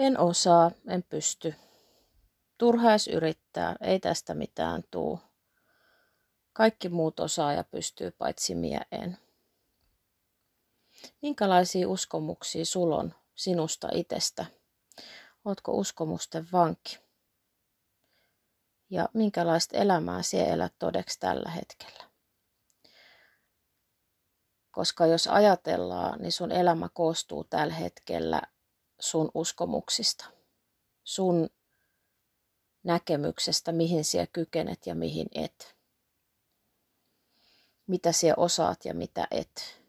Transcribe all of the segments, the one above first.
En osaa, en pysty. Turhais yrittää, ei tästä mitään tuu. Kaikki muut osaa ja pystyy, paitsi minä en. Minkälaisia uskomuksia sul on sinusta itsestä? Ootko uskomusten vanki? Ja minkälaista elämää sinä elät todeksi tällä hetkellä? Koska jos ajatellaan, niin sun elämä koostuu tällä hetkellä sun uskomuksista, sun näkemyksestä, mihin sinä kykenet ja mihin et. Mitä sinä osaat ja mitä et.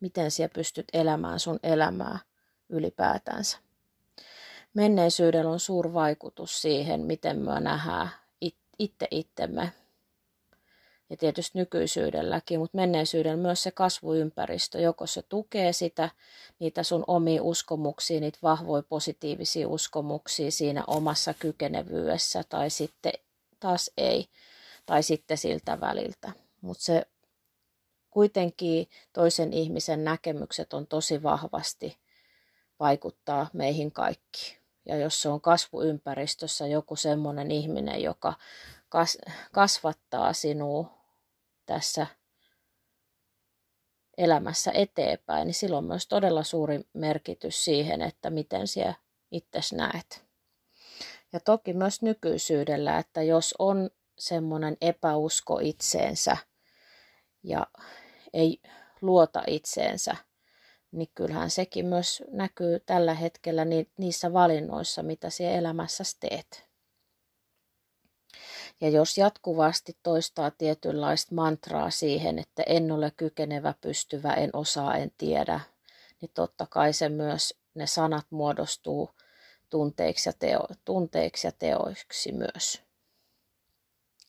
Miten sinä pystyt elämään sun elämää ylipäätänsä. Menneisyydellä on suur vaikutus siihen, miten me nähdään itse itsemme ja tietysti nykyisyydelläkin, mutta menneisyydellä myös se kasvuympäristö, joko se tukee sitä, niitä sun omia uskomuksia, niitä vahvoja positiivisia uskomuksia siinä omassa kykenevyydessä, tai sitten taas ei, tai sitten siltä väliltä. Mutta se kuitenkin toisen ihmisen näkemykset on tosi vahvasti vaikuttaa meihin kaikki. Ja jos se on kasvuympäristössä joku semmoinen ihminen, joka kasvattaa sinua tässä elämässä eteenpäin, niin sillä on myös todella suuri merkitys siihen, että miten siellä itse näet. Ja toki myös nykyisyydellä, että jos on semmoinen epäusko itseensä ja ei luota itseensä, niin kyllähän sekin myös näkyy tällä hetkellä niissä valinnoissa, mitä siellä elämässä teet. Ja jos jatkuvasti toistaa tietynlaista mantraa siihen, että en ole kykenevä, pystyvä, en osaa, en tiedä, niin totta kai se myös, ne sanat muodostuu tunteiksi ja, teo, tunteiksi ja teoiksi myös.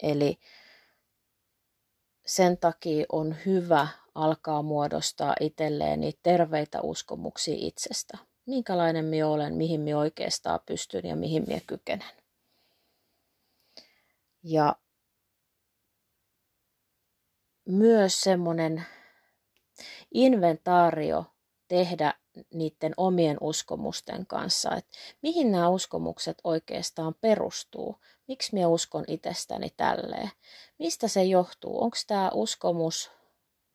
Eli sen takia on hyvä alkaa muodostaa itselleen niitä terveitä uskomuksia itsestä. Minkälainen minä olen, mihin minä oikeastaan pystyn ja mihin minä kykenen. Ja myös semmoinen inventaario tehdä niiden omien uskomusten kanssa, että mihin nämä uskomukset oikeastaan perustuu, miksi minä uskon itsestäni tälleen, mistä se johtuu, onko tämä uskomus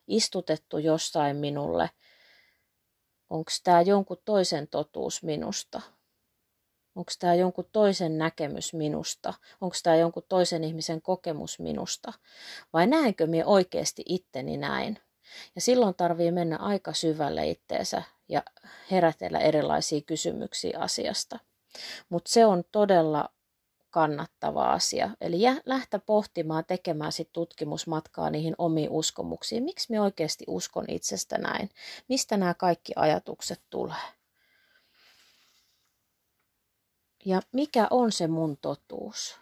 istutettu jossain minulle, onko tämä jonkun toisen totuus minusta, Onko tämä jonkun toisen näkemys minusta? Onko tämä jonkun toisen ihmisen kokemus minusta? Vai näenkö minä oikeasti itteni näin? Ja silloin tarvii mennä aika syvälle itteensä ja herätellä erilaisia kysymyksiä asiasta. Mutta se on todella kannattava asia. Eli lähtä pohtimaan, tekemään sit tutkimusmatkaa niihin omiin uskomuksiin. Miksi me oikeasti uskon itsestä näin? Mistä nämä kaikki ajatukset tulee? Ja mikä on se mun totuus?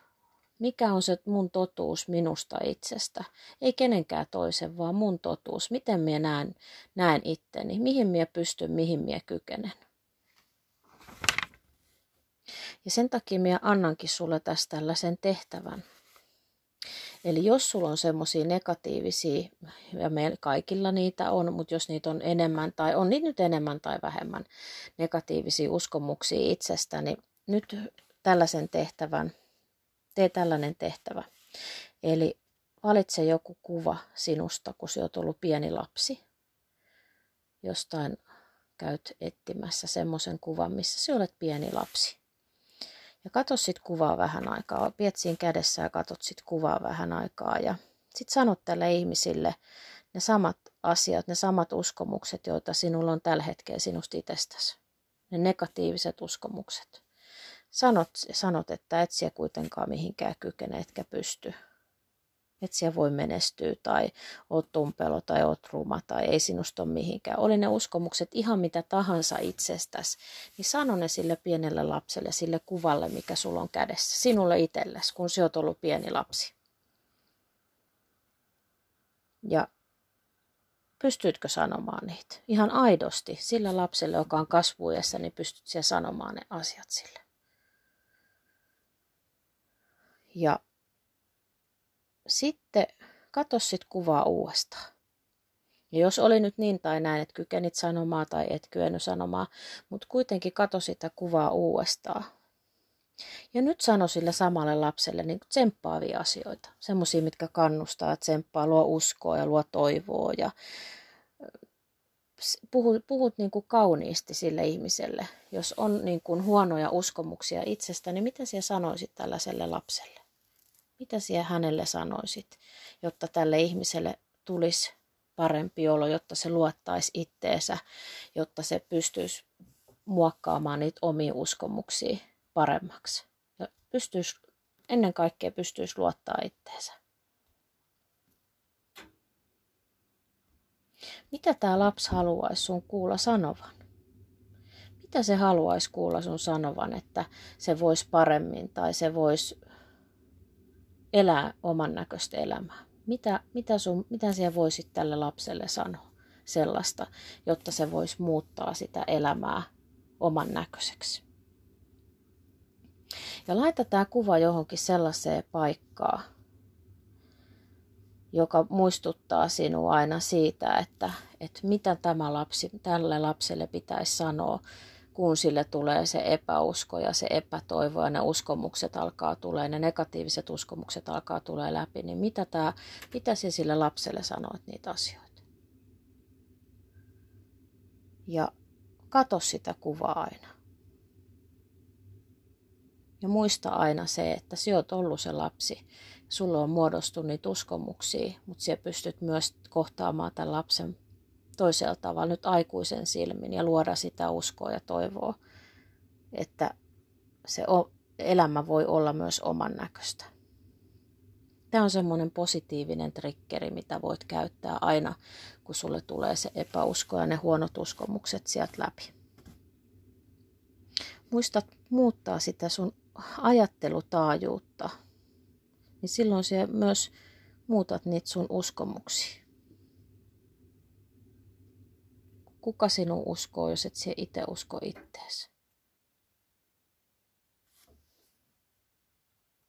Mikä on se mun totuus minusta itsestä? Ei kenenkään toisen, vaan mun totuus. Miten minä näen, näen itteni? Mihin minä pystyn, mihin minä kykenen? Ja sen takia minä annankin sulle tästä tällaisen tehtävän. Eli jos sulla on semmoisia negatiivisia, ja meillä kaikilla niitä on, mutta jos niitä on enemmän tai on niitä nyt enemmän tai vähemmän negatiivisia uskomuksia itsestä, niin nyt tällaisen tehtävän, tee tällainen tehtävä. Eli valitse joku kuva sinusta, kun olet ollut pieni lapsi. Jostain käyt etsimässä semmoisen kuvan, missä sinä olet pieni lapsi. Ja katso sit kuvaa vähän aikaa. Piet siinä kädessä ja katot sit kuvaa vähän aikaa. Ja sit sanot tälle ihmisille ne samat asiat, ne samat uskomukset, joita sinulla on tällä hetkellä sinusta itsestäsi. Ne negatiiviset uskomukset sanot, sanot että et siellä kuitenkaan mihinkään kykene, etkä pysty. että siellä voi menestyä tai oot tumpelo tai oot ruma tai ei sinusta ole mihinkään. Oli ne uskomukset ihan mitä tahansa itsestäsi, niin sano ne sille pienelle lapselle, sille kuvalle, mikä sulla on kädessä, sinulle itsellesi, kun sä oot ollut pieni lapsi. Ja pystyitkö sanomaan niitä? Ihan aidosti sillä lapselle, joka on kasvuessa, niin pystyt siellä sanomaan ne asiat sille. Ja sitten katso sit kuvaa uudestaan. Ja jos oli nyt niin tai näin, että kykenit sanomaan tai et kyennyt sanomaan, mutta kuitenkin katso sitä kuvaa uudestaan. Ja nyt sano sille samalle lapselle niin tsemppaavia asioita. Semmoisia, mitkä kannustaa, tsemppaa, luo uskoa ja luo toivoa. Ja puhut, puhut niin kuin kauniisti sille ihmiselle. Jos on niin kuin huonoja uskomuksia itsestä, niin mitä siellä sanoisit tällaiselle lapselle? Mitä siellä hänelle sanoisit, jotta tälle ihmiselle tulisi parempi olo, jotta se luottaisi itteensä, jotta se pystyisi muokkaamaan niitä omia uskomuksia paremmaksi. Ja pystyisi, ennen kaikkea pystyisi luottaa itteensä. Mitä tämä lapsi haluaisi sun kuulla sanovan? Mitä se haluaisi kuulla sun sanovan, että se voisi paremmin tai se voisi elää oman näköistä elämää? Mitä, mitä, sun, mitä siellä voisit tälle lapselle sanoa sellaista, jotta se voisi muuttaa sitä elämää oman näköiseksi? Ja laita tämä kuva johonkin sellaiseen paikkaan, joka muistuttaa sinua aina siitä, että, että mitä tämä lapsi, tälle lapselle pitäisi sanoa, kun sille tulee se epäusko ja se epätoivo ja ne uskomukset alkaa tulee, ne negatiiviset uskomukset alkaa tulee läpi, niin mitä, tämä, mitä sinä sille lapselle sanoit niitä asioita? Ja kato sitä kuvaa aina. Ja muista aina se, että sinä olet ollut se lapsi. Sulla on muodostunut niitä uskomuksia, mutta sinä pystyt myös kohtaamaan tämän lapsen toisella tavalla nyt aikuisen silmin ja luoda sitä uskoa ja toivoa, että se elämä voi olla myös oman näköistä. Tämä on semmoinen positiivinen triggeri, mitä voit käyttää aina, kun sulle tulee se epäusko ja ne huonot uskomukset sieltä läpi. Muista muuttaa sitä sun ajattelutaajuutta, niin silloin se myös muutat niitä sun uskomuksia. Kuka sinun uskoo, jos et se itse usko ittees?